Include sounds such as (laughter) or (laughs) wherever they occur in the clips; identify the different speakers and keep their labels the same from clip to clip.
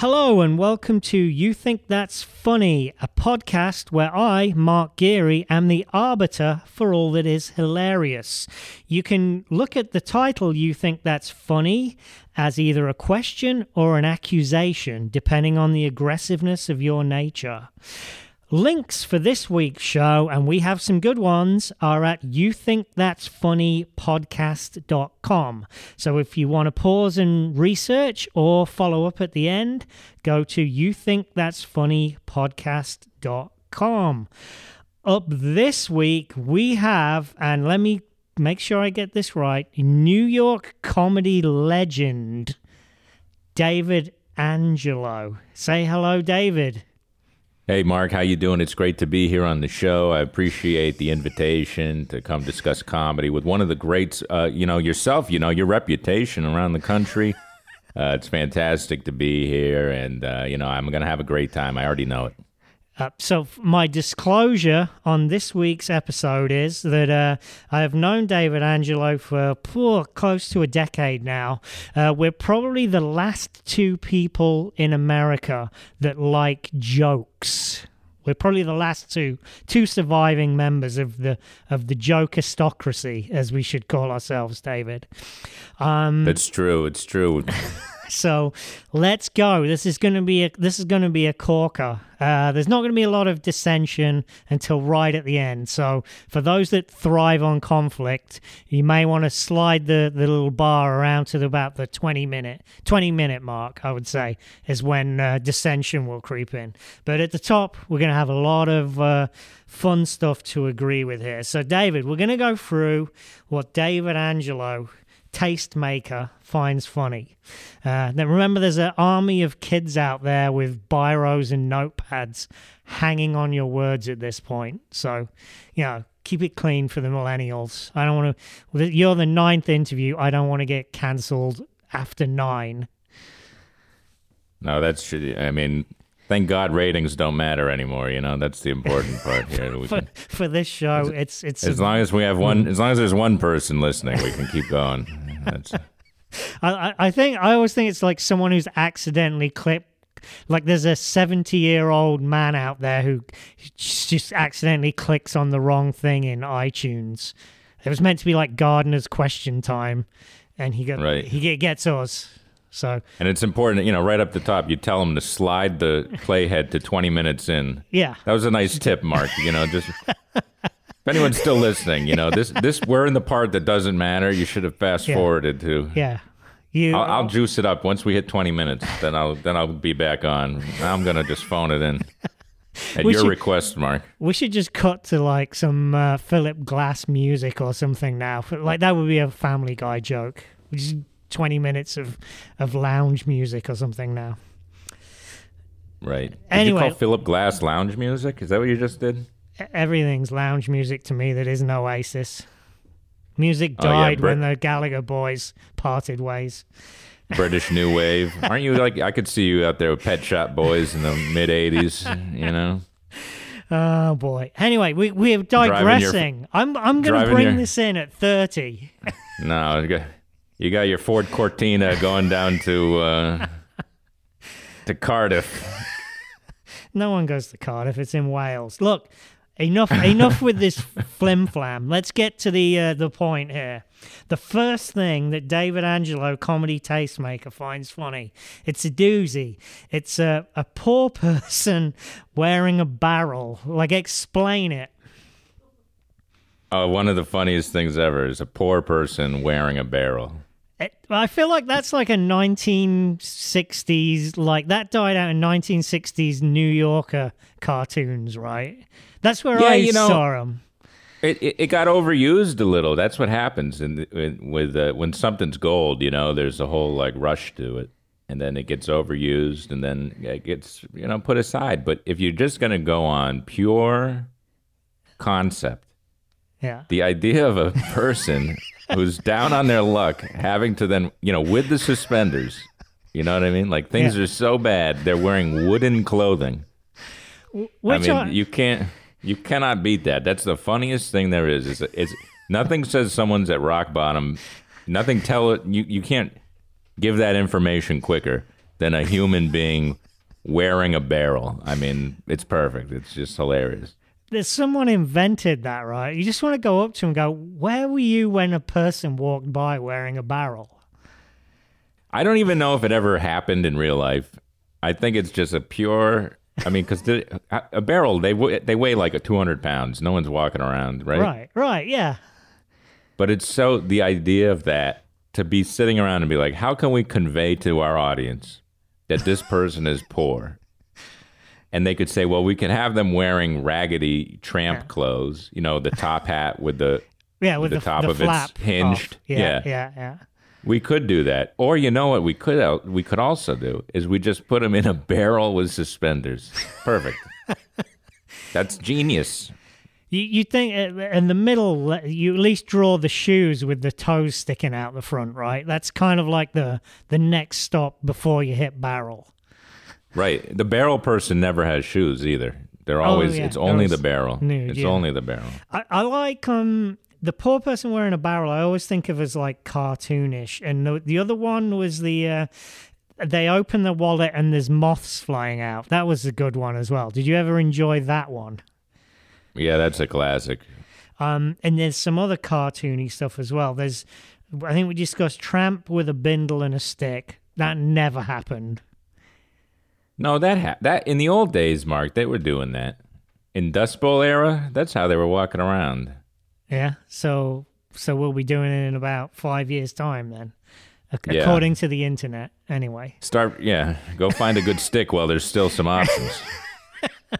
Speaker 1: Hello and welcome to You Think That's Funny, a podcast where I, Mark Geary, am the arbiter for all that is hilarious. You can look at the title You Think That's Funny as either a question or an accusation, depending on the aggressiveness of your nature. Links for this week's show, and we have some good ones, are at youthinkthat'sfunnypodcast.com. So if you want to pause and research or follow up at the end, go to youthinkthat'sfunnypodcast.com. Up this week, we have, and let me make sure I get this right, New York comedy legend, David Angelo. Say hello, David.
Speaker 2: Hey Mark, how you doing? It's great to be here on the show. I appreciate the invitation to come discuss comedy with one of the greats. Uh, you know yourself. You know your reputation around the country. (laughs) Uh, it's fantastic to be here, and uh, you know I'm going to have a great time. I already know it.
Speaker 1: Uh, so, my disclosure on this week's episode is that uh, I have known David Angelo for poor, close to a decade now. Uh, we're probably the last two people in America that like jokes. We're probably the last two two surviving members of the of the jokistocracy, as we should call ourselves, David.
Speaker 2: Um, That's true. It's true. (laughs)
Speaker 1: So let's go. This is going to be a this is going to be a corker. Uh, there's not going to be a lot of dissension until right at the end. So for those that thrive on conflict, you may want to slide the, the little bar around to the, about the 20 minute 20 minute mark. I would say is when uh, dissension will creep in. But at the top, we're going to have a lot of uh, fun stuff to agree with here. So David, we're going to go through what David Angelo tastemaker finds funny. Uh, now, remember, there's an army of kids out there with biros and notepads hanging on your words at this point. So, you know, keep it clean for the millennials. I don't want to. You're the ninth interview. I don't want to get cancelled after nine.
Speaker 2: No, that's. True. I mean, Thank God ratings don't matter anymore. You know that's the important part here. (laughs)
Speaker 1: for, can, for, this show, it's it's
Speaker 2: as a, long as we have one, as long as there's one person listening, we can keep going. (laughs)
Speaker 1: I I think I always think it's like someone who's accidentally clipped. Like there's a 70 year old man out there who just accidentally clicks on the wrong thing in iTunes. It was meant to be like Gardener's question time, and he got right. he gets us. So
Speaker 2: and it's important, you know, right up the top, you tell them to slide the playhead to 20 minutes in.
Speaker 1: Yeah,
Speaker 2: that was a nice tip, Mark. You know, just (laughs) if anyone's still listening, you know, this this we're in the part that doesn't matter. You should have fast forwarded
Speaker 1: yeah. to. Yeah. You,
Speaker 2: I'll, I'll, juice it up once we hit 20 minutes. Then I'll then I'll be back on. I'm gonna just phone it in. At we your should, request, Mark.
Speaker 1: We should just cut to like some uh, Philip Glass music or something now. Like that would be a Family Guy joke. We just 20 minutes of, of lounge music or something now.
Speaker 2: Right. Did anyway, you call Philip Glass lounge music? Is that what you just did?
Speaker 1: Everything's lounge music to me that isn't Oasis. Music died oh, yeah, when the Gallagher boys parted ways. (laughs)
Speaker 2: British New Wave. Aren't you like I could see you out there with Pet Shop Boys in the mid '80s? You know.
Speaker 1: Oh boy. Anyway, we we are digressing. Your, I'm I'm going to bring your, this in at thirty.
Speaker 2: no, you got your Ford Cortina going down to uh, to Cardiff.
Speaker 1: No one goes to Cardiff. It's in Wales. Look, enough enough with this flim flam. Let's get to the uh, the point here. The first thing that David Angelo, comedy tastemaker, finds funny. It's a doozy. It's a, a poor (laughs) person wearing a barrel. Like, explain it.
Speaker 2: Uh, one of the funniest things ever is a poor person wearing a barrel.
Speaker 1: I feel like that's like a 1960s, like that died out in 1960s New Yorker cartoons, right? That's where yeah, I you know, saw them.
Speaker 2: It, it, it got overused a little. That's what happens in, in with uh, when something's gold. You know, there's a whole like rush to it, and then it gets overused, and then it gets you know put aside. But if you're just going to go on pure concept,
Speaker 1: yeah,
Speaker 2: the idea of a person who's down on their luck, having to then, you know, with the suspenders, you know what I mean? Like things yeah. are so bad, they're wearing wooden clothing. Which I mean, you can't, you cannot beat that. That's the funniest thing there is. Is it's nothing says someone's at rock bottom. Nothing tell it. You you can't give that information quicker than a human being wearing a barrel. I mean, it's perfect. It's just hilarious.
Speaker 1: There's someone invented that, right? You just want to go up to him and go, "Where were you when a person walked by wearing a barrel?"
Speaker 2: I don't even know if it ever happened in real life. I think it's just a pure. I mean, because a barrel they they weigh like a 200 pounds. No one's walking around, right?
Speaker 1: Right, right, yeah.
Speaker 2: But it's so the idea of that to be sitting around and be like, how can we convey to our audience that this person is poor? And they could say, well, we can have them wearing raggedy tramp clothes, you know, the top hat with the (laughs)
Speaker 1: Yeah, with
Speaker 2: the
Speaker 1: the,
Speaker 2: top
Speaker 1: the
Speaker 2: of
Speaker 1: flap
Speaker 2: it's hinged.
Speaker 1: off. Yeah,
Speaker 2: Yeah.
Speaker 1: yeah, yeah.
Speaker 2: We could do that, or you know what we could we could also do is we just put them in a barrel with suspenders. Perfect. (laughs) That's genius.
Speaker 1: You you think uh, in the middle you at least draw the shoes with the toes sticking out the front, right? That's kind of like the the next stop before you hit barrel.
Speaker 2: Right. The barrel person never has shoes either. They're
Speaker 1: Oh,
Speaker 2: always
Speaker 1: yeah.
Speaker 2: it's only the barrel.
Speaker 1: nude,
Speaker 2: it's
Speaker 1: yeah.
Speaker 2: only the barrel.
Speaker 1: I, I like um the poor person wearing a barrel. I always think of as like cartoonish, and the, the other one was the. Uh, they open the wallet and there's moths flying out. That was a good one as well. Did you ever enjoy that one?
Speaker 2: Yeah, that's a classic.
Speaker 1: Um, and there's some other cartoony stuff as well. There's, I think we discussed Tramp with a bindle and a stick. That never happened.
Speaker 2: No, that ha- that in the old days, Mark, they were doing that. In Dust Bowl era, that's how they were walking around.
Speaker 1: Yeah. So, so we'll be doing it in about five years' time then, ac-
Speaker 2: Yeah.
Speaker 1: according to the internet. Anyway.
Speaker 2: Start, yeah, go find a good stick while there's still some options. (laughs)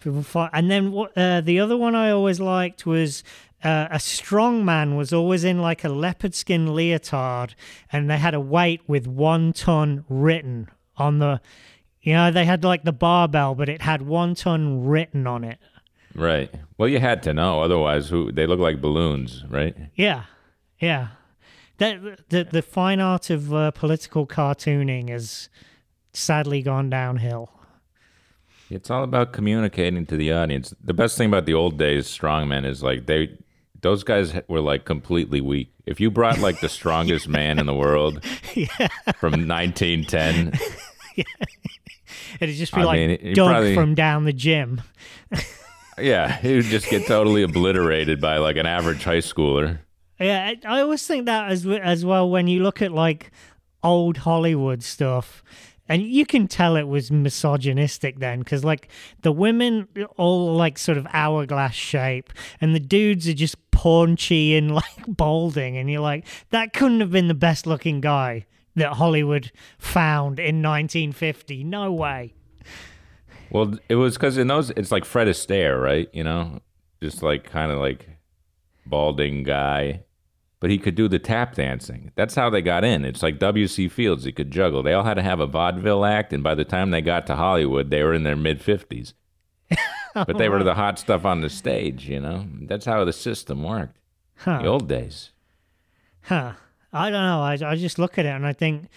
Speaker 1: People fight, and then what? Uh, the other one I always liked was uh, a strong man was always in like a leopard skin leotard, and they had a weight with one ton written on the. You know, they had like the barbell, but it had one ton written on it.
Speaker 2: Right. Well, you had to know, otherwise, who they look like balloons, right?
Speaker 1: Yeah, yeah. That the the fine art of uh, political cartooning has sadly gone downhill.
Speaker 2: It's all about communicating to the audience. The best thing about the old days strongmen is like they, those guys were like completely weak. If you brought like the strongest man in the world (laughs) from 1910, (laughs)
Speaker 1: It'd just be
Speaker 2: I
Speaker 1: like
Speaker 2: mean, it- it
Speaker 1: Doug
Speaker 2: probably-
Speaker 1: from down the gym. (laughs)
Speaker 2: yeah, he would just get totally obliterated by like an average high schooler.
Speaker 1: Yeah, I I always think that as as well when you look at like old Hollywood stuff, and you can tell it was misogynistic then because like the women all like sort of hourglass shape, and the dudes are just paunchy and like (laughs) balding, and you're like that couldn't have been the best looking guy that Hollywood found in 1950. No way.
Speaker 2: Well, it was because in those, it's like Fred Astaire, right? You know, just like kind of like balding guy, but he could do the tap dancing. That's how they got in. It's like W.C. Fields. He could juggle. They all had to have a vaudeville act, and by the time they got to Hollywood, they were in their mid fifties. (laughs) but they were the hot stuff on the stage. You know, that's how the system worked.
Speaker 1: Huh.
Speaker 2: The old days.
Speaker 1: Huh. I don't know. I, I just look at it and I think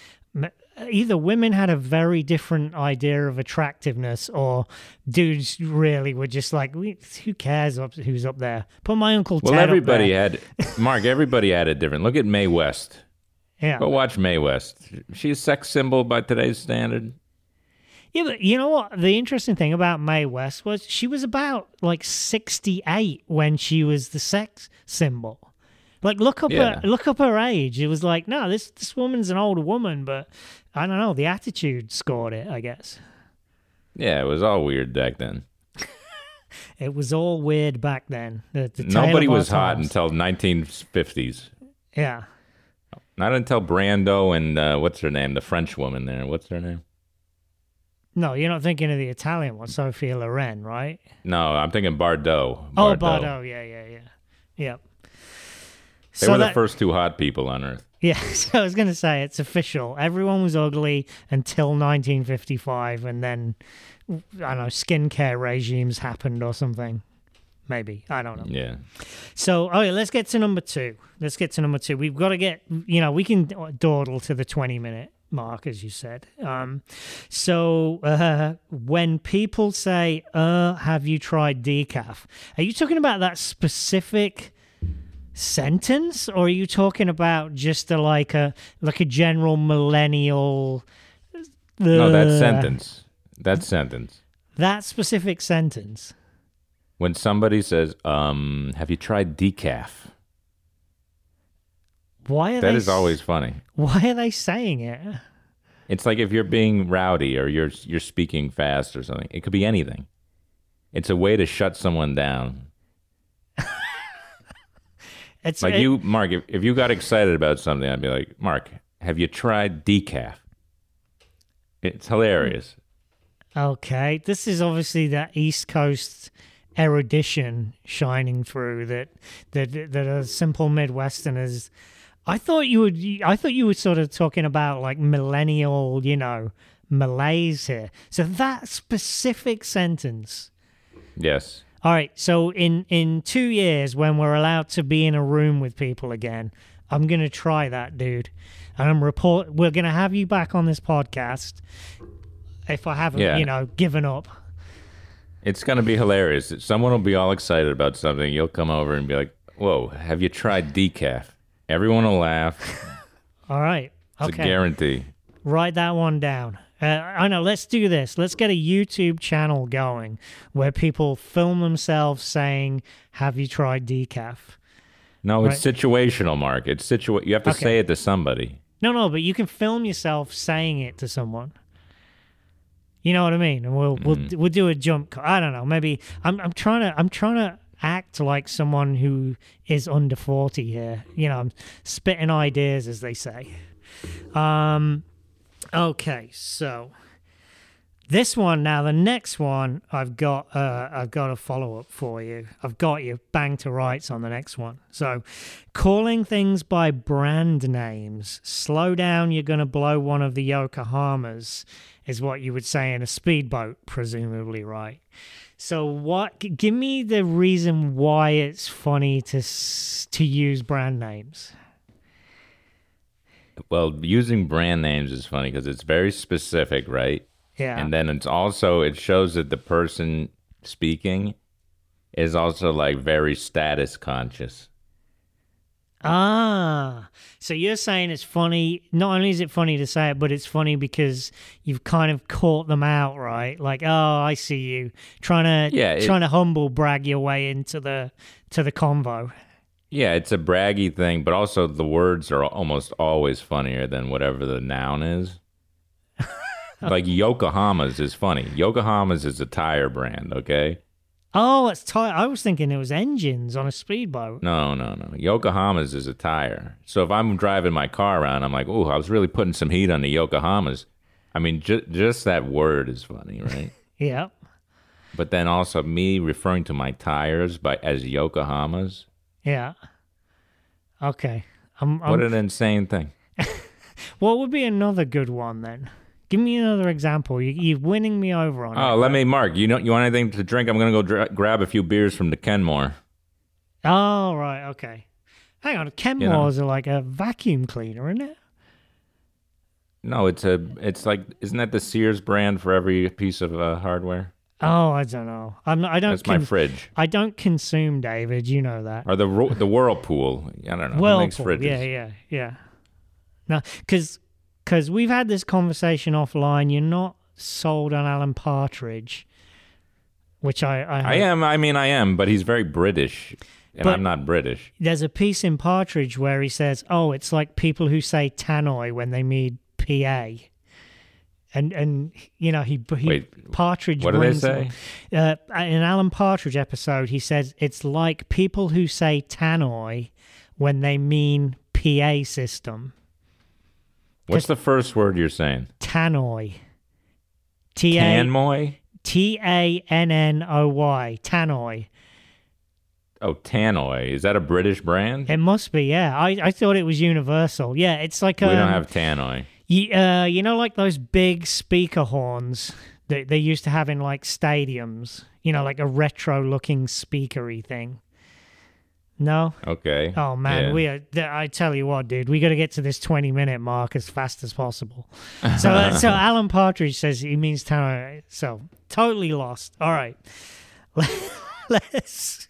Speaker 1: either women had a very different idea of attractiveness or dudes really were just like, who cares who's up there? Put my Uncle
Speaker 2: Well,
Speaker 1: Ted
Speaker 2: everybody
Speaker 1: there."
Speaker 2: had Mark. Everybody had it different. Look at Mae West.
Speaker 1: Yeah.
Speaker 2: but watch Mae West. She's a sex symbol by today's standard.
Speaker 1: Yeah, but you know what? The interesting thing about Mae West was she was about like 68 when she was the sex symbol. Like look up
Speaker 2: Yeah.
Speaker 1: her look up her age. It was like, no, this this woman's an old woman, but I don't know, the attitude scored it, I guess.
Speaker 2: Yeah, it was all weird back then. (laughs)
Speaker 1: It was all weird back then. The, the
Speaker 2: Nobody was hot
Speaker 1: times.
Speaker 2: until 1950s.
Speaker 1: Yeah.
Speaker 2: Not until Brando and uh, what's her name, the French woman there. What's her name?
Speaker 1: No, you're not thinking of the Italian one, Sophia Loren, right?
Speaker 2: No, I'm thinking Bardot.
Speaker 1: Oh, Bardot. Yeah, yeah, yeah. Yep.
Speaker 2: They
Speaker 1: so
Speaker 2: were the first two hot people on Earth.
Speaker 1: Yeah, (laughs) so I was going to say it's official. Everyone was ugly until 1955, and then I don't know, skincare regimes happened or something. Maybe I don't know.
Speaker 2: Yeah.
Speaker 1: So, okay, let's get to number two. Let's get to number two. We've got to get, you know, we can dawdle to the 20 minute mark, as you said. Um, so, (laughs) uh, when people say, uh, have you tried decaf? Are you talking about that specific sentence or are you talking about just a, like a like a general millennial
Speaker 2: No, that
Speaker 1: Uh,
Speaker 2: sentence. That sentence.
Speaker 1: That specific sentence.
Speaker 2: When somebody says, um, have you tried decaf?
Speaker 1: Why are
Speaker 2: That
Speaker 1: they
Speaker 2: is always funny.
Speaker 1: Why are they saying it?
Speaker 2: It's like if you're being rowdy or you're you're speaking fast or something. It could be anything. It's a way to shut someone down.
Speaker 1: It's
Speaker 2: Like
Speaker 1: it-
Speaker 2: you, Mark, if, if you got excited about something, I'd be like, Mark, have you tried decaf? It's hilarious.
Speaker 1: Okay, this is obviously that East Coast erudition shining through that that that a simple Midwesterners. I thought you would. I thought you were sort of talking about like millennial, you know, malaise here. So that specific sentence.
Speaker 2: Yes.
Speaker 1: All right. So in in two years, when we're allowed to be in a room with people again, I'm gonna try that, dude. And I'm report. We're gonna have you back on this podcast. If I haven't,
Speaker 2: Yeah.
Speaker 1: you know, given up.
Speaker 2: It's going to be hilarious. Someone will be all excited about something. You'll come over and be like, whoa, have you tried decaf? Everyone will laugh. (laughs)
Speaker 1: All right.
Speaker 2: It's
Speaker 1: Okay.
Speaker 2: a guarantee.
Speaker 1: Write that one down. Uh, I know. Let's do this. Let's get a YouTube channel going where people film themselves saying, "Have you tried decaf?"
Speaker 2: No, it's situational, Mark. It's situa- You have to
Speaker 1: Okay.
Speaker 2: say it to somebody.
Speaker 1: No, no, but you can film yourself saying it to someone. You know what I mean? And we'll we'll we'll do a jump. I don't know. Maybe I'm I'm trying to I'm trying to act like someone who is under forty here. You know, I'm spitting ideas, as they say. Um. Okay, so this one now, the next one, I've got uh, I've got a follow up for you. I've got you bang to rights on the next one. So, calling things by brand names. Slow down, you're gonna blow one of the Yokohamas, is what you would say in a speedboat, presumably, right? So, what? Give me the reason why it's funny to to use brand names.
Speaker 2: Well, using brand names is funny because it's very specific, right?
Speaker 1: Yeah.
Speaker 2: And then it's also, it shows that the person speaking is also like very status conscious.
Speaker 1: Ah, so you're saying it's funny. Not only is it funny to say it, but it's funny because you've kind of caught them out, right? Like, oh, I see you trying to
Speaker 2: Yeah, it-
Speaker 1: trying to humble brag your way into the to the convo.
Speaker 2: Yeah, it's a braggy thing, but also the words are almost always funnier than whatever the noun is. (laughs) like Yokohama's is funny. Yokohama's is a tire brand, okay?
Speaker 1: Oh, it's tire. I was thinking it was engines on a speedboat.
Speaker 2: No, no, no. Yokohama's is a tire. So if I'm driving my car around, I'm like, oh, I was really putting some heat on the Yokohamas. I mean, ju- just that word is funny, right? (laughs)
Speaker 1: Yeah.
Speaker 2: but then also me referring to my tires by as Yokohamas.
Speaker 1: Yeah. Okay. I'm, I'm,
Speaker 2: What an insane thing. (laughs)
Speaker 1: what would be another good one then? Give me another example. You, you're winning me over on it.
Speaker 2: Oh, let me, Mark. You know, you want anything to drink? I'm gonna go dra- grab a few beers from the Kenmore.
Speaker 1: Oh, right. Okay. Hang on. Kenmore's are like a vacuum cleaner, isn't it?
Speaker 2: No, it's a, it's like, isn't that the Sears brand for every piece of uh, hardware?
Speaker 1: Oh, I don't know. I'm. Not, I don't.
Speaker 2: That's my
Speaker 1: con-
Speaker 2: fridge.
Speaker 1: I don't consume, David. You know that.
Speaker 2: Or the Ro- the Whirlpool. I don't know. Who
Speaker 1: Well,
Speaker 2: makes fridges?
Speaker 1: yeah, yeah, yeah. No, because because we've had this conversation offline. You're not sold on Alan Partridge, which I I,
Speaker 2: I am. I mean, I am, but he's very British, and
Speaker 1: But-
Speaker 2: I'm not British.
Speaker 1: There's a piece in Partridge where he says, "Oh, it's like people who say tannoy when they mean PA." And and you know he he
Speaker 2: Wait,
Speaker 1: Partridge.
Speaker 2: what do they say?
Speaker 1: Uh, in Alan Partridge episode, he says it's like people who say tannoy when they mean PA system.
Speaker 2: What's the first word you're saying?
Speaker 1: Tannoy. T A
Speaker 2: Tanmoy?
Speaker 1: T A N N O Y. Tannoy.
Speaker 2: Oh, Tannoy. Is that a British brand?
Speaker 1: It must be, yeah. I, I thought it was universal. Yeah, it's like
Speaker 2: we
Speaker 1: um,
Speaker 2: don't have Tannoy.
Speaker 1: You, uh, you know, like those big speaker horns that they used to have in like stadiums. You know, like a retro-looking speakery thing. No.
Speaker 2: Okay.
Speaker 1: Oh man,
Speaker 2: Yeah.
Speaker 1: we are. I tell you what, dude, we got to get to this twenty-minute mark as fast as possible. (laughs) So, uh, so Alan Partridge says he means Tannoy. So totally lost. All right, (laughs) let's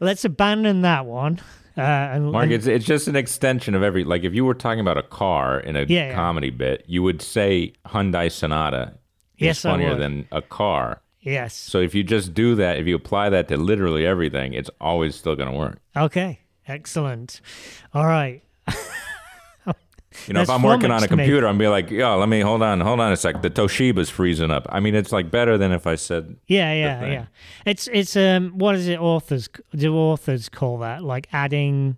Speaker 1: let's abandon that one. Uh, and,
Speaker 2: Mark,
Speaker 1: and-
Speaker 2: it's it's just an extension of every like if you were talking about a car in a
Speaker 1: Yeah, yeah.
Speaker 2: comedy bit, you would say Hyundai Sonata is
Speaker 1: Yes, I
Speaker 2: funnier than a car.
Speaker 1: yes.
Speaker 2: So if you just do that, if you apply that to literally everything, it's always still going to work.
Speaker 1: Okay. Excellent. All right.
Speaker 2: You know, if I'm working on a computer, I'm be like, yo, let me hold on, hold on a sec. The Toshiba's freezing up. I mean, it's like better than if I said,
Speaker 1: Yeah, yeah, yeah. It's it's um what is it authors do authors call that? Like adding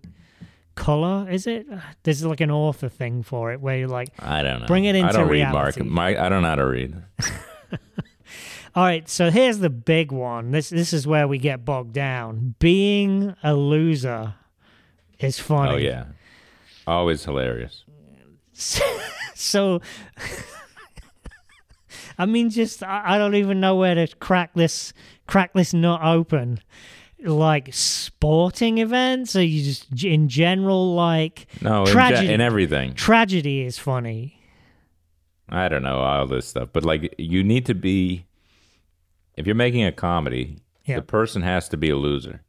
Speaker 1: color, is it? There's like an author thing for it where you're like
Speaker 2: I don't know.
Speaker 1: Bring it
Speaker 2: I
Speaker 1: into
Speaker 2: don't
Speaker 1: reality.
Speaker 2: read, Mark. My, I don't know how to read. (laughs)
Speaker 1: All right, so here's the big one. This this is where we get bogged down. Being a loser is funny.
Speaker 2: Oh yeah, always hilarious.
Speaker 1: So, I mean, just I, I don't even know where to crack this crack this nut open. Like sporting events, or you just in general like
Speaker 2: No, in, ge-
Speaker 1: Tragedy.
Speaker 2: in everything.
Speaker 1: tragedy is funny.
Speaker 2: I don't know all this stuff, but like you need to be. If you're making a comedy,
Speaker 1: Yeah.
Speaker 2: the person has to be a loser.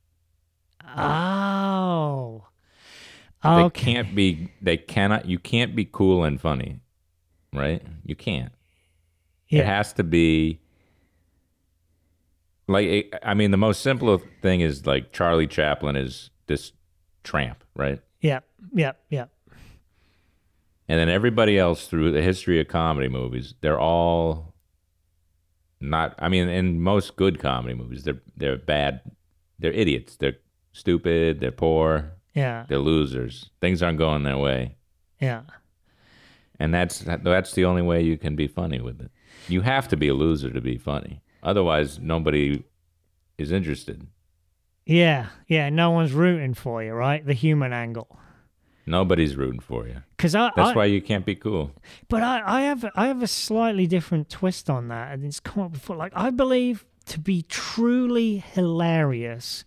Speaker 1: Oh,
Speaker 2: They can't be. They cannot. You can't be cool and funny, right? You can't.
Speaker 1: Yeah.
Speaker 2: It has to be. Like I mean, the most simple thing is like Charlie Chaplin is this tramp, right?
Speaker 1: Yeah, yeah, yeah.
Speaker 2: And then everybody else through the history of comedy movies, they're all not I mean, in most good comedy movies, they're they're bad they're idiots. They're stupid, they're poor,
Speaker 1: Yeah,
Speaker 2: they're losers. Things aren't going their way.
Speaker 1: yeah.
Speaker 2: And that's that's the only way you can be funny with it. You have to be a loser to be funny. Otherwise nobody is interested.
Speaker 1: Yeah, yeah, no one's rooting for you, right? The human angle.
Speaker 2: Nobody's rooting for you.
Speaker 1: Because I,
Speaker 2: That's
Speaker 1: I
Speaker 2: why you can't be cool.
Speaker 1: but I, I have, I have a slightly different twist on that, and it's come up before. Like I believe to be truly hilarious,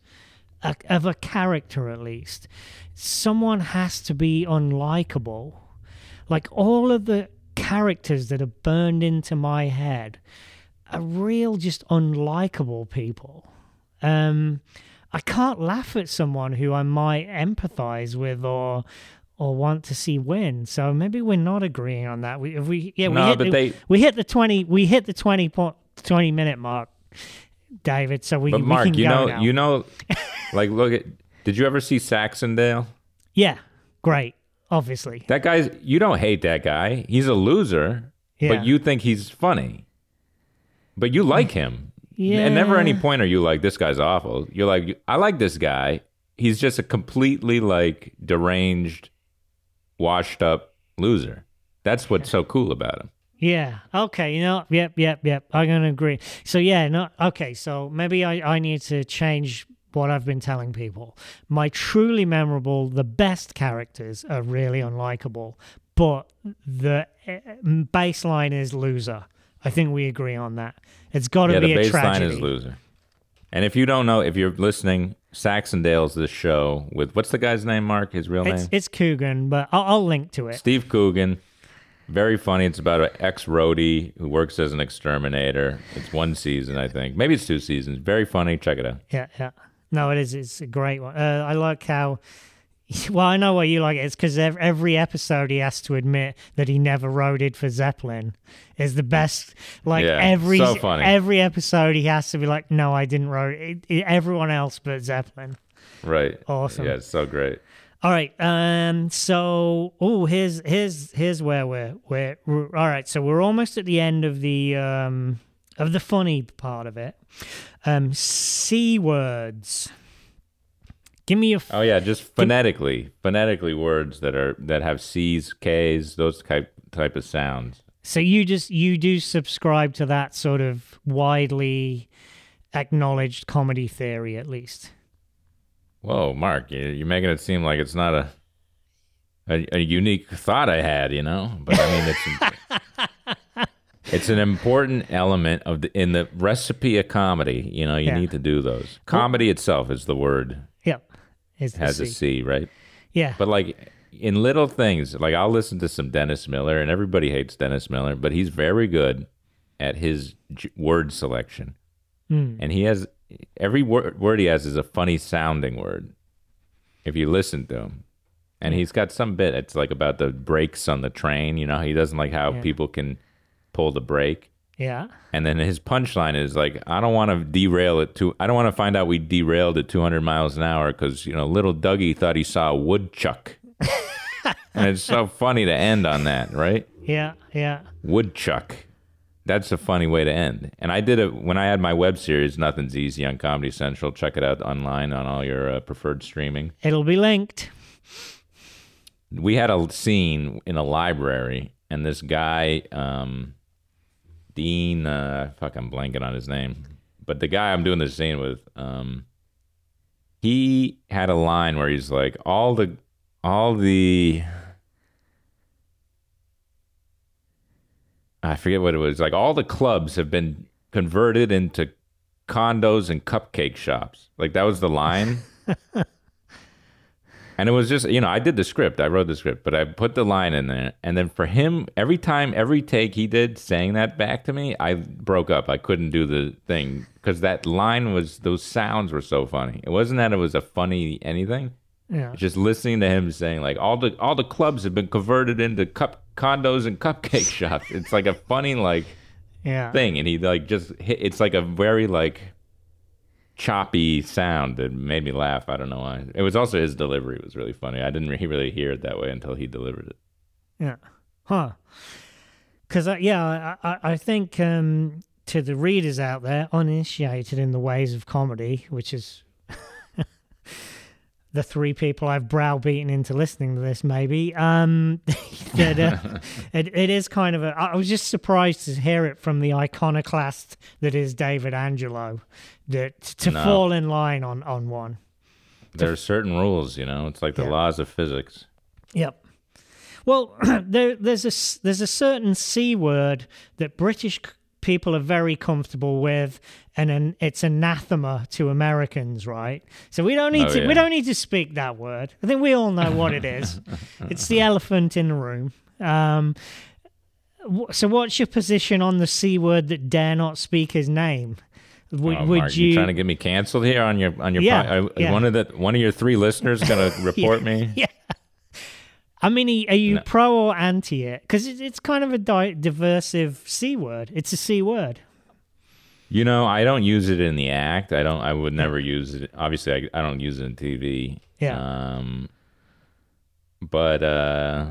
Speaker 1: a, of a character at least, someone has to be unlikable. Like all of the characters that are burned into my head are real, just unlikable people. Um, I can't laugh at someone who I might empathize with or or want to see win. So maybe we're not agreeing on that. We if we yeah we
Speaker 2: No,
Speaker 1: hit the,
Speaker 2: they-
Speaker 1: we hit the twenty we hit the 20, point, 20 minute mark, David. So we
Speaker 2: But
Speaker 1: we
Speaker 2: Mark,
Speaker 1: can
Speaker 2: you know
Speaker 1: now.
Speaker 2: you know (laughs) like look at did you ever see Saxondale?
Speaker 1: yeah great obviously
Speaker 2: That guy's you don't hate that guy. He's a loser,
Speaker 1: Yeah.
Speaker 2: but you think he's funny. But you like him.
Speaker 1: yeah
Speaker 2: And never any point are you like this guy's awful. You're like I like this guy. He's just a completely like deranged, washed up loser. That's what's so cool about him.
Speaker 1: Yeah. Okay. You know. Yep. Yep. Yep. I'm gonna agree. So yeah. No. Okay. So maybe I I need to change what I've been telling people. My truly memorable, the best characters are really unlikable, but the eh, baseline is loser. I think we agree on that. It's got to
Speaker 2: yeah,
Speaker 1: be
Speaker 2: the
Speaker 1: a
Speaker 2: baseline is loser. And if you don't know, if you're listening, Saxondale's this show with what's the guy's name? Mark, his real
Speaker 1: It's
Speaker 2: name.
Speaker 1: it's Coogan, but I'll, I'll link to it.
Speaker 2: Steve Coogan. Very funny. It's about an ex roadie who works as an exterminator. It's one season, I think. Maybe it's two seasons. Very funny. Check it out.
Speaker 1: Yeah, yeah. No, it is. It's a great one. Uh, I like how. (laughs) Well, I know why you like it. It's because every episode he has to admit that he never roaded for Zeppelin is the best. Like
Speaker 2: Yeah,
Speaker 1: every
Speaker 2: so
Speaker 1: every episode he has to be like, no, I didn't road. Everyone else but Zeppelin.
Speaker 2: Right.
Speaker 1: Awesome.
Speaker 2: Yeah, it's so great.
Speaker 1: All right. Um. So, oh, here's here's here's where we're we're, we're all right. So we're almost at the end of the um of the funny part of it. Um, c words. Give me a f-
Speaker 2: Oh yeah, just phonetically, phonetically words that are that have C's, K's, those type type of sounds.
Speaker 1: So you just you do subscribe to that sort of widely acknowledged comedy theory, at least.
Speaker 2: Whoa, Mark, you- you're making it seem like it's not a a, a unique thought I had, you know. But I mean, it's (laughs) it's an important element of the in the recipe of comedy. You know, you
Speaker 1: Yeah.
Speaker 2: need to do those. Comedy itself is the word
Speaker 1: Yep. The
Speaker 2: has
Speaker 1: C.
Speaker 2: a C, right?
Speaker 1: Yeah.
Speaker 2: But like in little things, like I'll listen to some Dennis Miller, and everybody hates Dennis Miller, but he's very good at his j- word selection,
Speaker 1: Mm.
Speaker 2: and he has every word word he has is a funny sounding word. if you listen to him. And he's got some bit. It's like about the brakes on the train. You know, he doesn't like how
Speaker 1: Yeah.
Speaker 2: people can pull the brake.
Speaker 1: Yeah.
Speaker 2: And then his punchline is like, I don't want to derail it to. I don't want to find out we derailed at 200 miles an hour because you know little Dougie thought he saw a woodchuck. (laughs) and it's so funny to end on that, right?
Speaker 1: Yeah. Yeah.
Speaker 2: Woodchuck. That's a funny way to end. And I did it when I had my web series, Nothing's Easy, on Comedy Central. Check it out online on all your uh, preferred streaming.
Speaker 1: It'll be linked.
Speaker 2: We had a scene in a library, and this guy, um, Dean, uh, fuck, I'm blanking on his name, but the guy I'm doing the scene with, um, he had a line where he's like, all the, all the, I forget what it was. Like all the clubs have been converted into condos and cupcake shops. Like that was the line. (laughs) and it was just, you know, I did the script. I wrote the script, but I put the line in there. And then for him, every time, every take he did saying that back to me, I broke up. I couldn't do the thing because that line was, those sounds were so funny. It wasn't that it was a funny anything.
Speaker 1: Yeah.
Speaker 2: Just listening to him saying like all the all the clubs have been converted into cup condos and cupcake (laughs) shops. It's like a funny like
Speaker 1: Yeah.
Speaker 2: thing, and he like just hit. It's like a very like choppy sound that made me laugh. I don't know why. It was also his delivery was really funny. I didn't (laughs) re- really hear it that way until he delivered it.
Speaker 1: Yeah. Huh. Because, yeah, I, I, I think um, to the readers out there, uninitiated in the ways of comedy, which is the three people I've browbeaten into listening to this, maybe, um, (laughs) that uh, (laughs) it, it is kind of a. I was just surprised to hear it from the iconoclast that is David Angelo, that to
Speaker 2: No.
Speaker 1: fall in line on, on one.
Speaker 2: There are certain rules, you know. It's like the
Speaker 1: Yeah.
Speaker 2: laws of physics.
Speaker 1: Yep. Well, (clears throat) there, there's a there's a certain c word that British people are very comfortable with, and an, it's anathema to Americans, right? So we don't need
Speaker 2: Oh,
Speaker 1: to we don't need to speak that word. I think we all know what it is. (laughs) it's the elephant in the room. Um, so what's your position on the c word that dare not speak his name? Would,
Speaker 2: Oh,
Speaker 1: would
Speaker 2: Mark,
Speaker 1: you?
Speaker 2: trying to get me canceled here on your on your
Speaker 1: Yeah,
Speaker 2: po- I-
Speaker 1: yeah.
Speaker 2: one of the one of your three listeners going (laughs) to report me?
Speaker 1: Yeah. I mean, are you
Speaker 2: No.
Speaker 1: pro or anti it? Because it's kind of a di- diversive c word. It's a c word.
Speaker 2: You know, I don't use it in the act. I don't. I would never use it. Obviously, I, I don't use it in TV.
Speaker 1: Yeah.
Speaker 2: Um, but uh,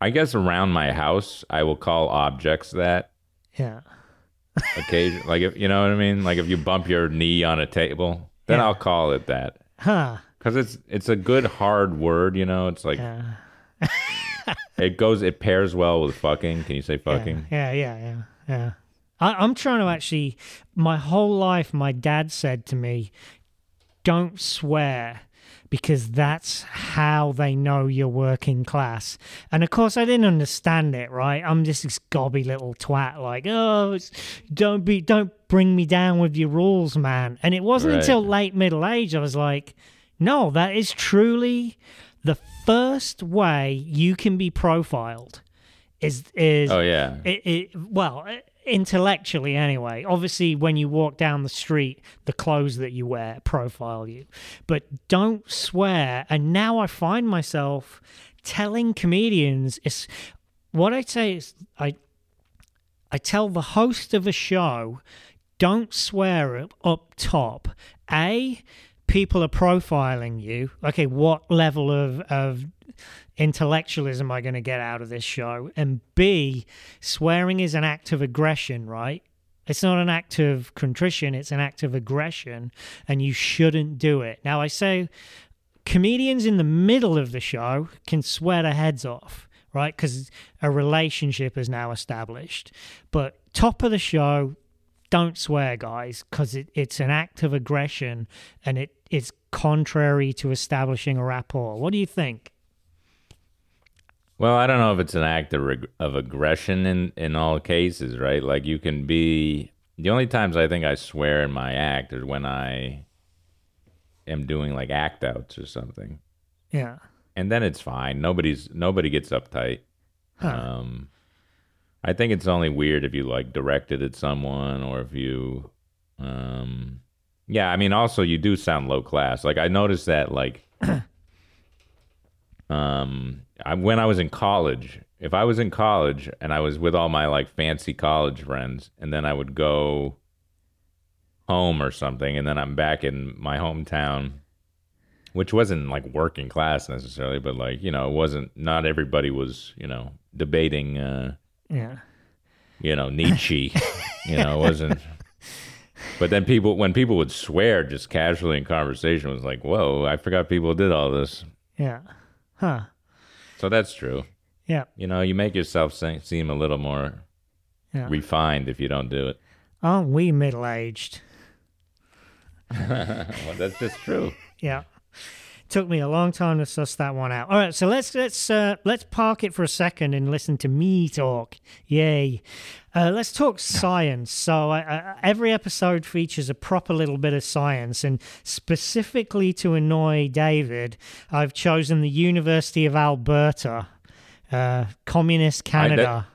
Speaker 2: I guess around my house, I will call objects that
Speaker 1: Yeah. (laughs)
Speaker 2: occasion. like if you know what I mean. Like if you bump your knee on a table, then
Speaker 1: Yeah.
Speaker 2: I'll call it that
Speaker 1: Huh.
Speaker 2: Because it's it's a good hard word. You know, it's like
Speaker 1: Yeah. (laughs)
Speaker 2: it goes. It pairs well with fucking. Can you say fucking?
Speaker 1: Yeah. Yeah. Yeah. Yeah. I, I'm trying to actually. My whole life, my dad said to me, "Don't swear." Because that's how they know you're working class. And of course, I didn't understand it, right? I'm just this gobby little twat, like, oh, it's, don't be, don't bring me down with your rules, man. And it wasn't
Speaker 2: Right.
Speaker 1: until late middle age I was like, no, that is truly the first way you can be profiled. Is is
Speaker 2: Oh yeah.
Speaker 1: it, it, well, uh, intellectually anyway. Obviously, when you walk down the street, the clothes that you wear profile you. But don't swear. And now I find myself telling comedians is what I say is I I tell the host of a show, don't swear up, up top. A, people are profiling you. Okay, what level of, of intellectualism am I going to get out of this show? And B, swearing is an act of aggression, right? It's not an act of contrition, it's an act of aggression, and you shouldn't do it. Now, I say comedians in the middle of the show can swear their heads off, right? Because a relationship is now established. But top of the show, don't swear, guys, because it, it's an act of aggression and it, it's contrary to establishing a rapport. What do you think?
Speaker 2: Well, I don't know if it's an act of, reg- of aggression in, in all cases, right? Like you can be. The only times I think I swear in my act is when I am doing like act outs or something,
Speaker 1: Yeah.
Speaker 2: and then it's fine. Nobody's nobody gets uptight.
Speaker 1: Huh.
Speaker 2: Um, I think it's only weird if you like direct it at someone or if you, um, Yeah, I mean, also you do sound low class. Like I noticed that, like, (clears throat) um, I, when I was in college, if I was in college and I was with all my like fancy college friends, and then I would go home or something, and then I'm back in my hometown, which wasn't like working class necessarily, but like you know, it wasn't. Not everybody was, you know, debating, uh,
Speaker 1: Yeah.
Speaker 2: you know, Nietzsche. (laughs) you know, it wasn't. But then people, when people would swear just casually in conversation, it was like, whoa, I forgot people did all this.
Speaker 1: Yeah. Huh.
Speaker 2: So that's true.
Speaker 1: Yeah.
Speaker 2: You know, you make yourself seem a little more
Speaker 1: Yeah.
Speaker 2: refined if you don't do it.
Speaker 1: Aren't we middle aged? (laughs)
Speaker 2: Well, that's just true.
Speaker 1: Yeah. Took me a long time to suss that one out. All right, so let's let's uh, let's park it for a second and listen to me talk. Yay! Uh, let's talk science. So I, every episode features a proper little bit of science, and specifically to annoy David, I've chosen the University of Alberta, uh, communist Canada.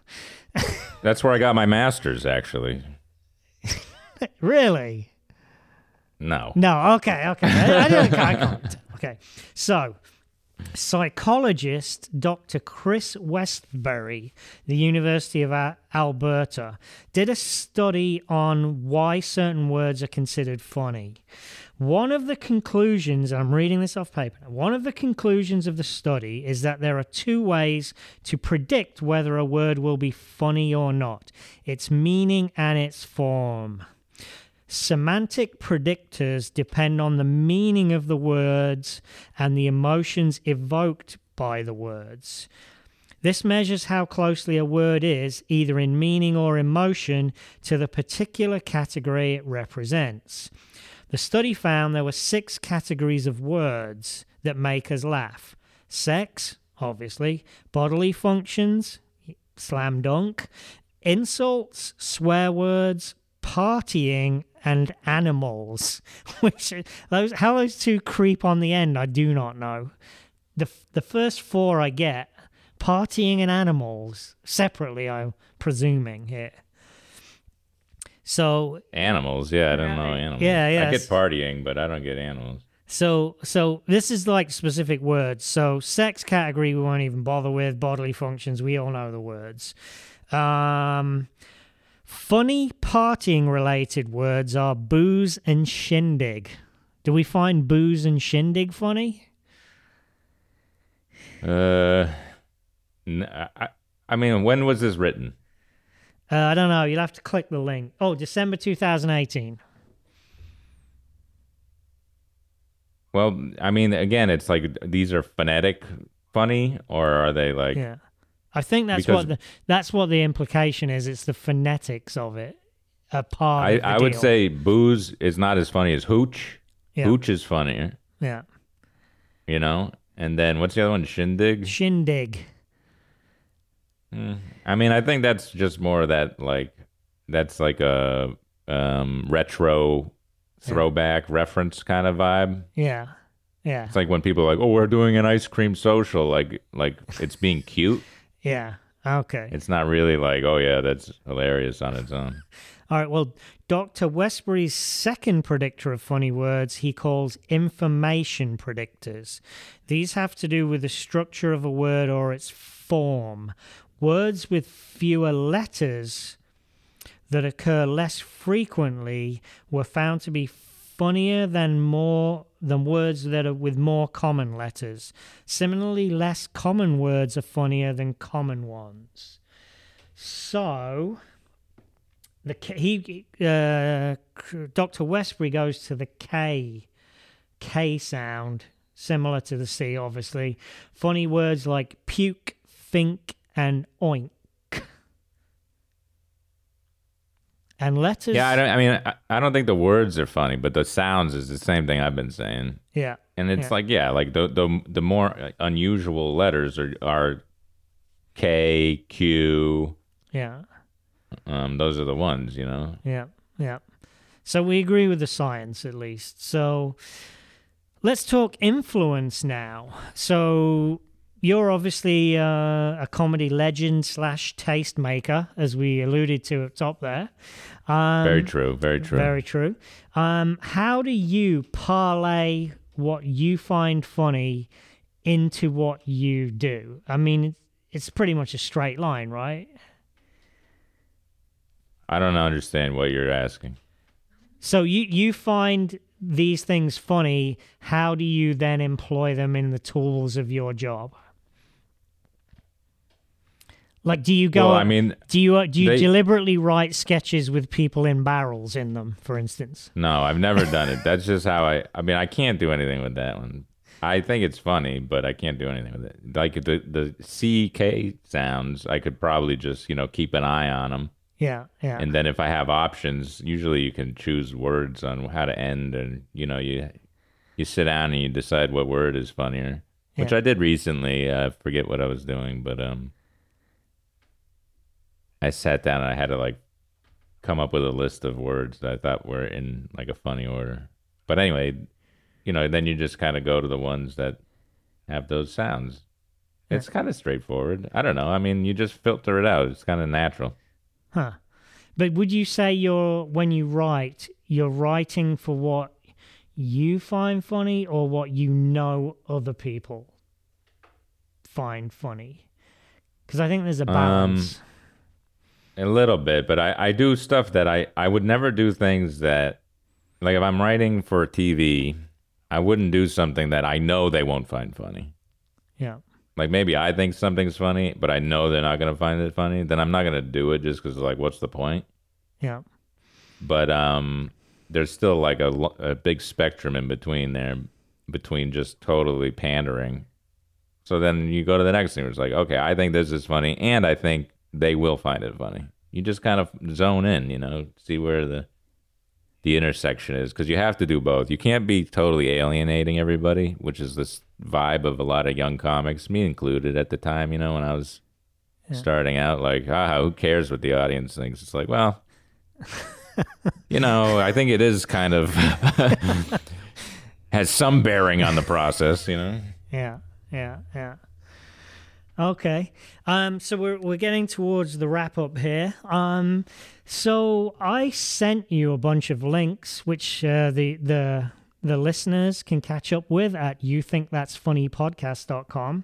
Speaker 1: (laughs)
Speaker 2: That's where I got my master's, actually. (laughs)
Speaker 1: really?
Speaker 2: No.
Speaker 1: No, okay, okay. I, I didn't, I can't. (laughs) Okay, so psychologist Dr. Chris Westbury, the University of Alberta, did a study on why certain words are considered funny. One of the conclusions, I'm reading this off paper, one of the conclusions of the study is that there are two ways to predict whether a word will be funny or not its meaning and its form. Semantic predictors depend on the meaning of the words and the emotions evoked by the words. This measures how closely a word is, either in meaning or emotion, to the particular category it represents. The study found there were six categories of words that make us laugh sex, obviously, bodily functions, slam dunk, insults, swear words, partying, and animals. (laughs) Which those how those two creep on the end, I do not know. The the first four I get, partying and animals separately. I'm presuming here. So
Speaker 2: Animals, yeah, I don't know animals.
Speaker 1: Yeah, yeah,
Speaker 2: I get partying, but I don't get animals.
Speaker 1: So so this is like specific words. So sex category we won't even bother with. Bodily functions we all know the words. Um, funny partying related words are booze and shindig. Do we find booze and shindig funny?
Speaker 2: Uh, n- I, I mean, when was this written?
Speaker 1: Uh, I don't know. You'll have to click the link. Oh, December 2018.
Speaker 2: Well, I mean, again, it's like these are phonetic funny, or are they like?
Speaker 1: Yeah. I think that's
Speaker 2: Because-
Speaker 1: what the, that's what the implication is. It's the phonetics of it. A part.
Speaker 2: I, I would say booze is not as funny as hooch.
Speaker 1: Yeah.
Speaker 2: Hooch is funnier,
Speaker 1: Yeah.
Speaker 2: you know. And then what's the other one? Shindig.
Speaker 1: Shindig.
Speaker 2: I mean, I think that's just more of that like that's like a um, retro throwback reference kind of vibe.
Speaker 1: Yeah. Yeah.
Speaker 2: It's like when people are like, "Oh, we're doing an ice cream social," like like it's being cute.
Speaker 1: Yeah. Okay.
Speaker 2: It's not really like, "Oh yeah, that's hilarious on its own." (laughs)
Speaker 1: All right. Well, Dr. Westbury's second predictor of funny words he calls information predictors. These have to do with the structure of a word or its form. Words with fewer letters that occur less frequently were found to be funnier than more than words that are with more common letters. Similarly, less common words are funnier than common ones. So, the he uh, Dr. Westbury goes to the K K sound, similar to the C, obviously. Funny words like puke, think, and oink. And letters.
Speaker 2: Yeah, I don't. I mean, I, I don't think the words are funny, but the sounds is the same thing I've been saying.
Speaker 1: yeah.
Speaker 2: And it's
Speaker 1: Yeah.
Speaker 2: like, yeah, like the the the more unusual letters are are K, Q.
Speaker 1: Yeah.
Speaker 2: Um, those are the ones, you know.
Speaker 1: Yeah, yeah. So we agree with the science at least. So let's talk influence now. So you're obviously uh, a comedy legend slash taste maker, as we alluded to up top there. Um,
Speaker 2: very true. Very true.
Speaker 1: Very true. Um, how do you parlay what you find funny into what you do? I mean, it's pretty much a straight line, right?
Speaker 2: I don't understand what you're asking.
Speaker 1: So you you find these things funny. How do you then employ them in the tools of your job? Like, do you go?
Speaker 2: Well, I mean,
Speaker 1: do you uh, do you
Speaker 2: they-
Speaker 1: deliberately write sketches with people in barrels in them, for instance?
Speaker 2: No, I've never done it. That's just how I. I mean, I can't do anything with that one. I think it's funny, but I can't do anything with it. Like the the CK sounds, I could probably just you know keep an eye on them,
Speaker 1: Yeah, yeah,
Speaker 2: and then if I have options, usually you can choose words on how to end, and you know you you sit down and you decide what word is funnier, which
Speaker 1: Yeah.
Speaker 2: I did recently. I forget what I was doing, but um, I sat down and I had to like come up with a list of words that I thought were in like a funny order. But anyway, you know, then you just kind of go to the ones that have those sounds. It's kind of straightforward. I don't know. I mean, you just filter it out. It's kind of natural.
Speaker 1: huh? But would you say you're when you write, you're writing for what you find funny or what you know other people find funny? Because I think there's a um, balance.
Speaker 2: A little bit, but I, I do stuff that I, I would never do things that, like if I'm writing for TV, I wouldn't do something that I know they won't find funny.
Speaker 1: yeah,
Speaker 2: Like maybe I think something's funny, but I know they're not going to find it funny. Then I'm not going to do it just because, like, what's the point?
Speaker 1: yeah,
Speaker 2: But um, there's still like a, a big spectrum in between there, between just totally pandering. So then you go to the next thing. Where it's like, okay, I think this is funny, and I think they will find it funny. You just kind of zone in, you know, see where the the intersection is because you have to do both. You can't be totally alienating everybody, which is this vibe of a lot of young comics, me included at the time. You know, when I was starting out, like, ah, who cares what the audience thinks? It's like, well, (laughs) you know, I think it is kind of (laughs) has some bearing on the process. You know,
Speaker 1: yeah, yeah, yeah. Okay. Um, so we're we're getting towards the wrap up here. Um, so I sent you a bunch of links, which uh, the the the listeners can catch up with at youthinkthat'sfunnypodcast.com.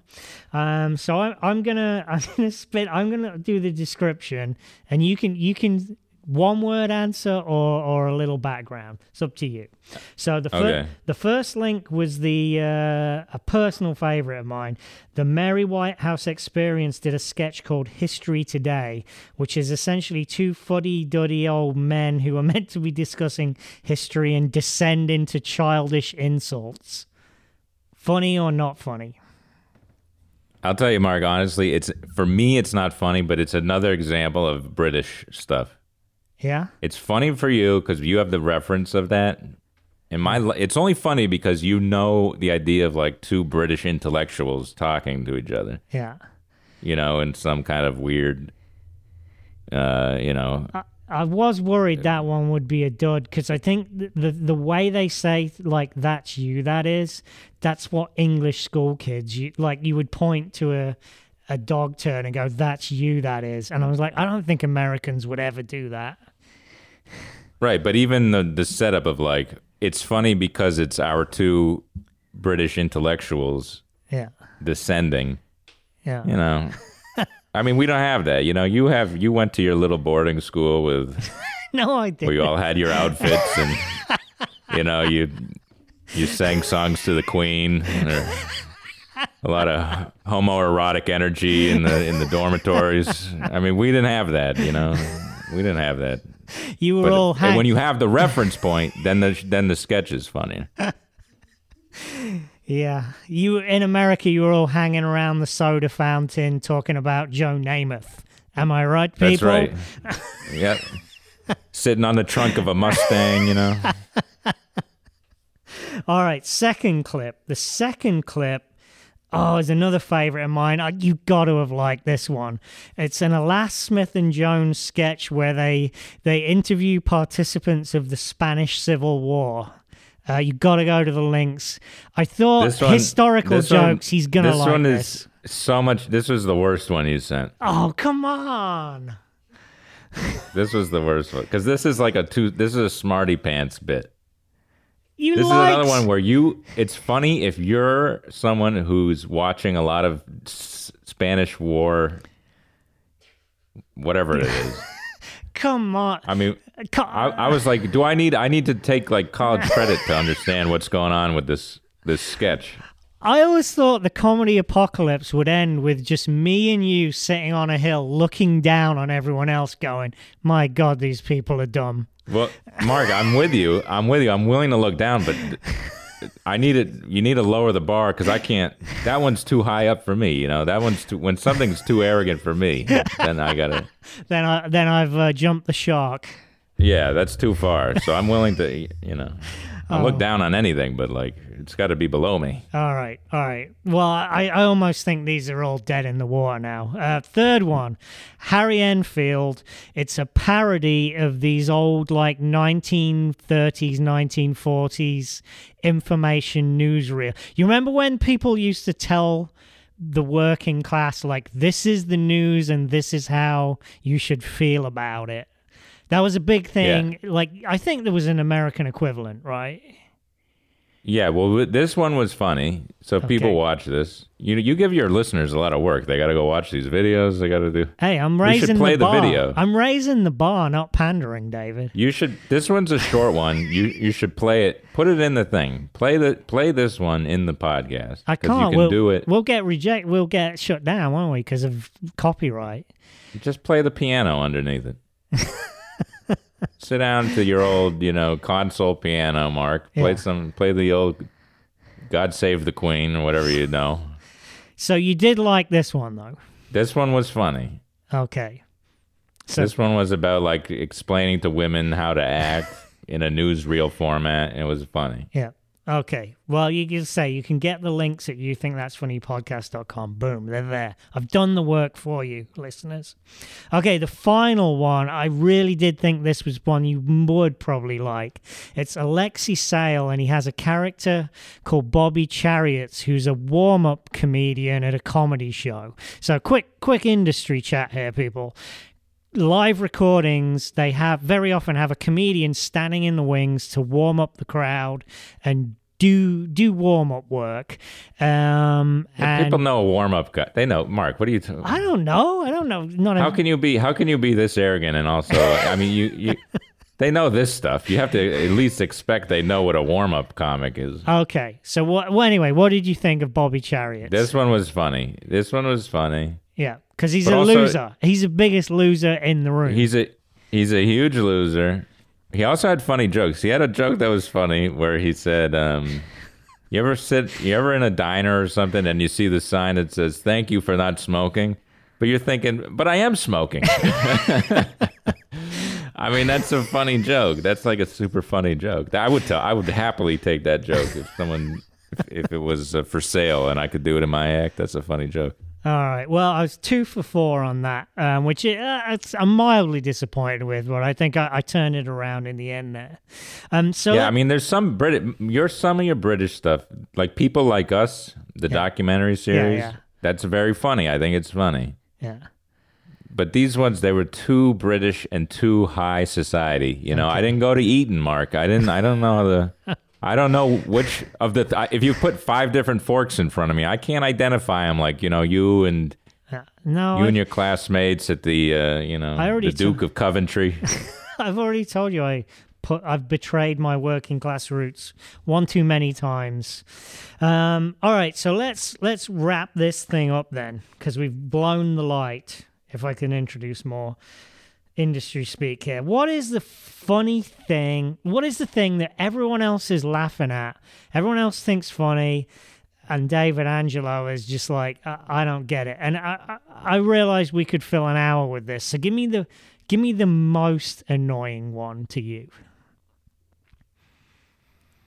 Speaker 1: Um, so I, I'm gonna (laughs) I'm gonna spit I'm gonna do the description, and you can you can one word answer or or a little background. It's up to you. So the fir-
Speaker 2: Okay.
Speaker 1: the first link was the uh, a personal favorite of mine. The Mary Whitehouse Experience did a sketch called History Today, which is essentially two fuddy-duddy old men who are (laughs) meant to be discussing history and descend into childish insults. Funny or not funny?
Speaker 2: I'll tell you, Mark. Honestly, it's for me, it's not funny, but it's another example of British stuff.
Speaker 1: Yeah.
Speaker 2: It's funny for you because you have the reference of that. And my, it's only funny because you know the idea of like two British intellectuals talking to each other.
Speaker 1: Yeah.
Speaker 2: You know, in some kind of weird, uh, you know,
Speaker 1: I was worried that one would be a dud because I think the, the the way they say like that's you that is that's what English school kids you like you would point to a a dog turn and go that's you that is and I was like I don't think Americans would ever do that
Speaker 2: right. But even the the setup of like, it's funny because it's our two British intellectuals
Speaker 1: yeah
Speaker 2: descending.
Speaker 1: yeah
Speaker 2: You know, (laughs) I mean, we don't have that. You know, you have you went to your little boarding school with (laughs)
Speaker 1: no I didn't
Speaker 2: you all had your outfits and (laughs) you know you you sang songs to the queen a lot of homoerotic energy in the in the dormitories i mean we didn't have that you know we didn't have that
Speaker 1: you were
Speaker 2: but
Speaker 1: all hang-
Speaker 2: when you have the reference point then the then the sketch is funny. (laughs)
Speaker 1: Yeah. You in America you were all hanging around the soda fountain talking about Joe Namath. Am I right people?
Speaker 2: that's right. (laughs) Yep. Sitting on the trunk of a mustang you know. (laughs)
Speaker 1: All right, second clip. The second clip, oh, it's another favorite of mine. You got to have liked this one. It's an Alas Smith and Jones sketch where they they interview participants of the Spanish Civil War. Uh, you got to go to the links. I thought
Speaker 2: This one-
Speaker 1: historical
Speaker 2: this one-
Speaker 1: jokes. he's gonna
Speaker 2: this
Speaker 1: like
Speaker 2: one
Speaker 1: this.
Speaker 2: is so much. This was the worst one you sent.
Speaker 1: Oh, come on. (laughs)
Speaker 2: This was the worst one because this is like a two. This is a smarty pants bit.
Speaker 1: You
Speaker 2: This
Speaker 1: liked,
Speaker 2: is another one where you. It's funny if you're someone who's watching a lot of S- Spanish War, whatever it is. (laughs)
Speaker 1: Come on.
Speaker 2: I mean,
Speaker 1: Co-
Speaker 2: I, I was like, do I need? I need to take like college credit to understand what's going on with this this sketch.
Speaker 1: I always thought the comedy apocalypse would end with just me and you sitting on a hill looking down on everyone else going, My God, these people are dumb.
Speaker 2: Well, Mark, I'm with you. I'm with you. I'm willing to look down, but I need it. You need to lower the bar because I can't. That one's too high up for me. You know, that one's too. When something's too arrogant for me, then I gotta. (laughs)
Speaker 1: Then I then I've uh, jumped the shark.
Speaker 2: Yeah, that's too far. So I'm willing to. You know, I
Speaker 1: Oh.
Speaker 2: look down on anything, but like it's got to be below me.
Speaker 1: All right, all right. Well, I, I almost think these are all dead in the water now. Uh, third one, Harry Enfield. It's a parody of these old, like 1930s, 1940s information newsreel. You remember when people used to tell the working class, like, this is the news and this is how you should feel about it? That was a big thing. Like, I think there was an American equivalent, right?
Speaker 2: Yeah, well, this one was funny. So people
Speaker 1: Okay.
Speaker 2: watch this. You know you give your listeners a lot of work. They got to go watch these videos. They got to do.
Speaker 1: Hey, I'm raising
Speaker 2: play
Speaker 1: the
Speaker 2: the
Speaker 1: bar.
Speaker 2: video.
Speaker 1: I'm raising the bar, not pandering, David.
Speaker 2: You should. This one's a short one. You you should play it. Put it in the thing. Play the play this one in the podcast.
Speaker 1: I can't.
Speaker 2: You can
Speaker 1: we'll,
Speaker 2: do it.
Speaker 1: We'll get reject. We'll get shut down, won't we? Because of copyright.
Speaker 2: Just play the piano underneath it. (laughs) Sit down to your old, you know, console piano, Mark. Play
Speaker 1: Yeah.
Speaker 2: some. Play the old "God Save the Queen" or whatever you know.
Speaker 1: So you did like this one, though.
Speaker 2: This one was funny.
Speaker 1: Okay. So
Speaker 2: this one was about like explaining to women how to act in a newsreel format. It was funny.
Speaker 1: yeah. Okay. Well, you can say you can get the links at youthinkthat'sfunnypodcast.com. Boom, they're there. I've done the work for you, listeners. Okay, the final one. I really did think this was one you would probably like. It's Alexei Sayle, and he has a character called Bobby Chariots, who's a warm-up comedian at a comedy show. So, quick, quick industry chat here, people live recordings they have very often have a comedian standing in the wings to warm up the crowd and do do warm up work um and
Speaker 2: People know a warm up guy. They know Mark. What are you? T-
Speaker 1: i don't know i don't know not
Speaker 2: how
Speaker 1: a,
Speaker 2: can you be? How can you be this arrogant and also? I mean, you you. (laughs) They know this stuff. You have to at least expect they know what a warm up comic is.
Speaker 1: okay so what well anyway what did you think of bobby chariot
Speaker 2: This one was funny. This one was funny.
Speaker 1: Yeah because he's
Speaker 2: But
Speaker 1: a
Speaker 2: also-
Speaker 1: loser he's the biggest loser in the room
Speaker 2: He's a he's a huge loser. He also had funny jokes. He had a joke that was funny where he said, um, "You ever sit? You ever in a diner or something, and you see the sign that says "Thank you for not smoking," but you're thinking, "But I am smoking." (laughs) I mean, that's a funny joke. That's like a super funny joke. I would tell. I would happily take that joke if someone, if, if it was uh, for sale and I could do it in my act. That's a funny joke.
Speaker 1: All right. Well, I was two for four on that, um, which uh, it's, I'm mildly disappointed with, but I think I, I turned it around in the end there. Um, so
Speaker 2: Yeah, I mean, there's some Brit. Your some of your British stuff, like people like us, the documentary series.
Speaker 1: yeah.
Speaker 2: That's very funny. I think it's funny.
Speaker 1: yeah,
Speaker 2: But these ones, they were too British and too high society. You (laughs) know, I didn't go to Eton, Mark. I didn't. I don't know the. (laughs) I don't know which of the. Th- if you put five different forks in front of me, I can't identify them. Like you know, you and
Speaker 1: no,
Speaker 2: you
Speaker 1: I,
Speaker 2: and your classmates at the. Uh, you know, the Duke of Coventry. (laughs)
Speaker 1: I've already told you I put I've betrayed my working class roots one too many times. Um, all right, so let's let's wrap this thing up then because we've blown the light. If I can introduce more industry speak here, what is the funny thing? What is the thing that everyone else is laughing at? Everyone else thinks funny. And David Angelo is just like I, I don't get it, and I, I I realize we could fill an hour with this. So give me the give me the most annoying one to you.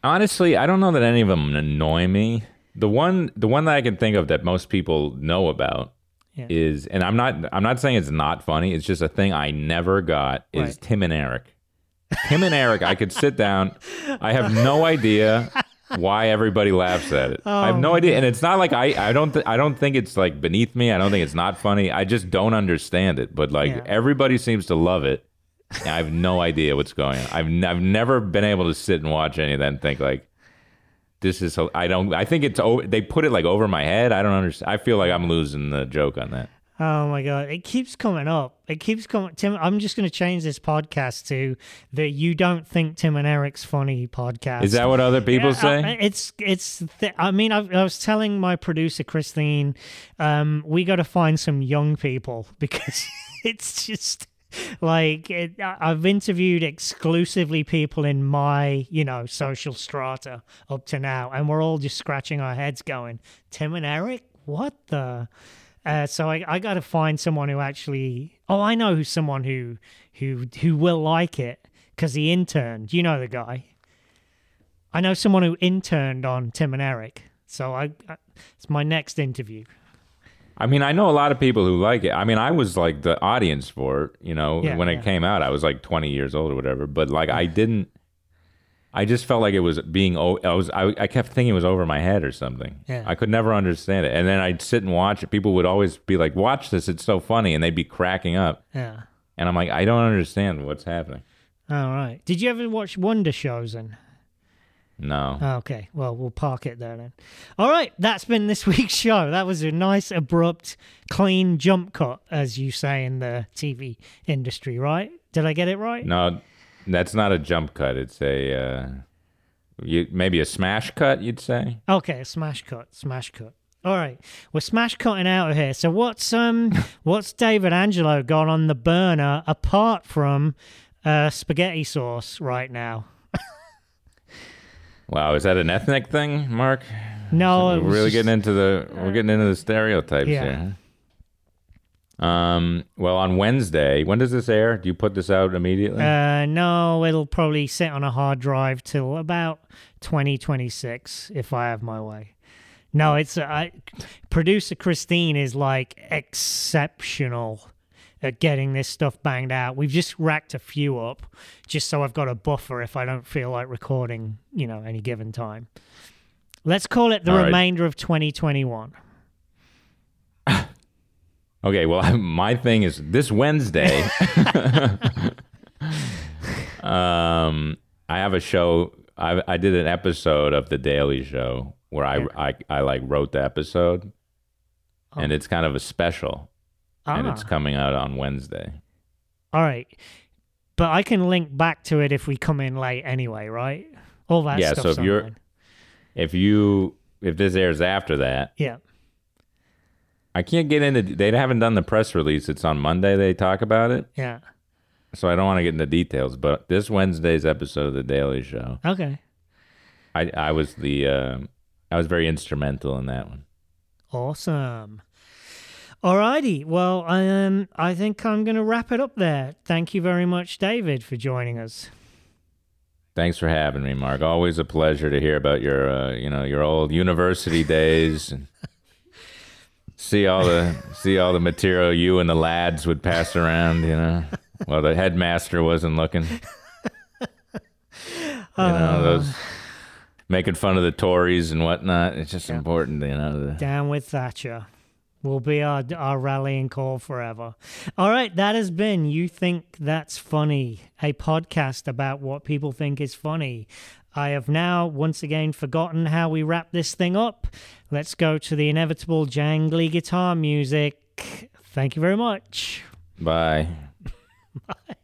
Speaker 2: Honestly, I don't know that any of them annoy me. The one, the one that I can think of that most people know about
Speaker 1: Yeah.
Speaker 2: is, and I'm not, I'm not saying it's not funny. It's just a thing I never got is
Speaker 1: Right.
Speaker 2: Tim and Eric. Tim and Eric, I could sit down. I have no idea why everybody laughs at it. I have no
Speaker 1: Oh,
Speaker 2: idea, and it's not like I I don't th- I don't think it's like beneath me. I don't think it's not funny. I just don't understand it. But like
Speaker 1: Yeah.
Speaker 2: everybody seems to love it. and I have no idea what's going on. I've n- I've never been able to sit and watch any of that and think like. This is I don't I think it's o- they put it like over my head. I don't understand. I feel like I'm losing the joke on that.
Speaker 1: Oh my god, it keeps coming up. It keeps coming. Tim, I'm just going to change this podcast to the "You Don't Think Tim and Eric's Funny" podcast.
Speaker 2: Is that what other people
Speaker 1: Yeah,
Speaker 2: say?
Speaker 1: uh, It's it's. Th- I mean, I, I was telling my producer Christine, um, we got to find some young people (laughs) because it's just like it, I've interviewed exclusively people in my you know social strata up to now, and we're all just scratching our heads, going, "Tim and Eric, what the." Uh, so I, I got to find someone who actually. Oh, I know who's someone who who who will like it because he interned. You know the guy. I know someone who interned on Tim and Eric, so I, I it's my next interview.
Speaker 2: I mean, I know a lot of people who like it. I mean, I was like the audience for it, you know,
Speaker 1: Yeah,
Speaker 2: when it
Speaker 1: yeah.
Speaker 2: came out. I was like 20 years old or whatever, but like I didn't I just felt like it was being I was I, I kept thinking it was over my head or something.
Speaker 1: Yeah.
Speaker 2: I could never understand it. And then I'd sit and watch it. People would always be like, "Watch this, it's so funny." And they'd be cracking up.
Speaker 1: Yeah.
Speaker 2: And I'm like, "I don't understand what's happening."
Speaker 1: All right. Did you ever watch Wonder Showzen? And
Speaker 2: No.
Speaker 1: okay, well we'll park it there then. All right, that's been this (laughs) week's show. That was a nice, abrupt, clean jump cut, as you say in the TV industry, right? Did I get it right?
Speaker 2: No, that's not a jump cut. It's a uh you maybe a smash cut, you'd say?
Speaker 1: Okay, smash cut, smash cut. All right, we're smash cutting out of here. So what's um (laughs) what's David Angelo got on the burner apart from uh, spaghetti sauce right now?
Speaker 2: Wow, is that an ethnic thing, Mark?
Speaker 1: No,
Speaker 2: we're really
Speaker 1: just-
Speaker 2: getting into the we're getting into the stereotypes
Speaker 1: Yeah.
Speaker 2: here. huh? Um. Well, on Wednesday, when does this air? Do you put this out immediately?
Speaker 1: Uh, no, it'll probably sit on a hard drive till about 2026 if I have my way. No, it's uh, I, producer Christine is like exceptional at getting this stuff banged out. We've just racked a few up just so I've got a buffer if I don't feel like recording, you know, any given time. Let's call it the
Speaker 2: All right.
Speaker 1: remainder of 2021. (laughs)
Speaker 2: okay. Well, (laughs) my thing is this Wednesday. (laughs) um, I have a show. I I did an episode of the Daily Show where I
Speaker 1: Yeah.
Speaker 2: I, I like wrote the episode,
Speaker 1: Oh.
Speaker 2: and it's kind of a special, and it's
Speaker 1: Ah.
Speaker 2: coming out on Wednesday.
Speaker 1: All right. But I can link back to it if we come in late anyway, right? All that stuff.
Speaker 2: Yeah, so if you're- If you if this airs after that,
Speaker 1: Yeah.
Speaker 2: I can't get into. They haven't done the press release. It's on Monday. They talk about it,
Speaker 1: Yeah.
Speaker 2: so I don't want to get into details. But this Wednesday's episode of the Daily Show,
Speaker 1: Okay.
Speaker 2: I I was the uh, I was very instrumental in that one.
Speaker 1: Awesome. Alrighty. Well, um, I think I'm going to wrap it up there. Thank you very much, David, for joining us.
Speaker 2: Thanks for having me, Mark. Always a pleasure to hear about your uh, you know your old university days and see all the see all the material you and the lads would pass around. You know, while the headmaster wasn't looking. You know those making fun of the Tories and whatnot. It's just important, you know. The,
Speaker 1: Down with Thatcher will be our, our rallying call forever. All right. That has been You Think That's Funny, a podcast about what people think is funny. I have now once again forgotten how we wrap this thing up. Let's go to the inevitable jangly guitar music. Thank you very much.
Speaker 2: bye. (laughs)
Speaker 3: Ah.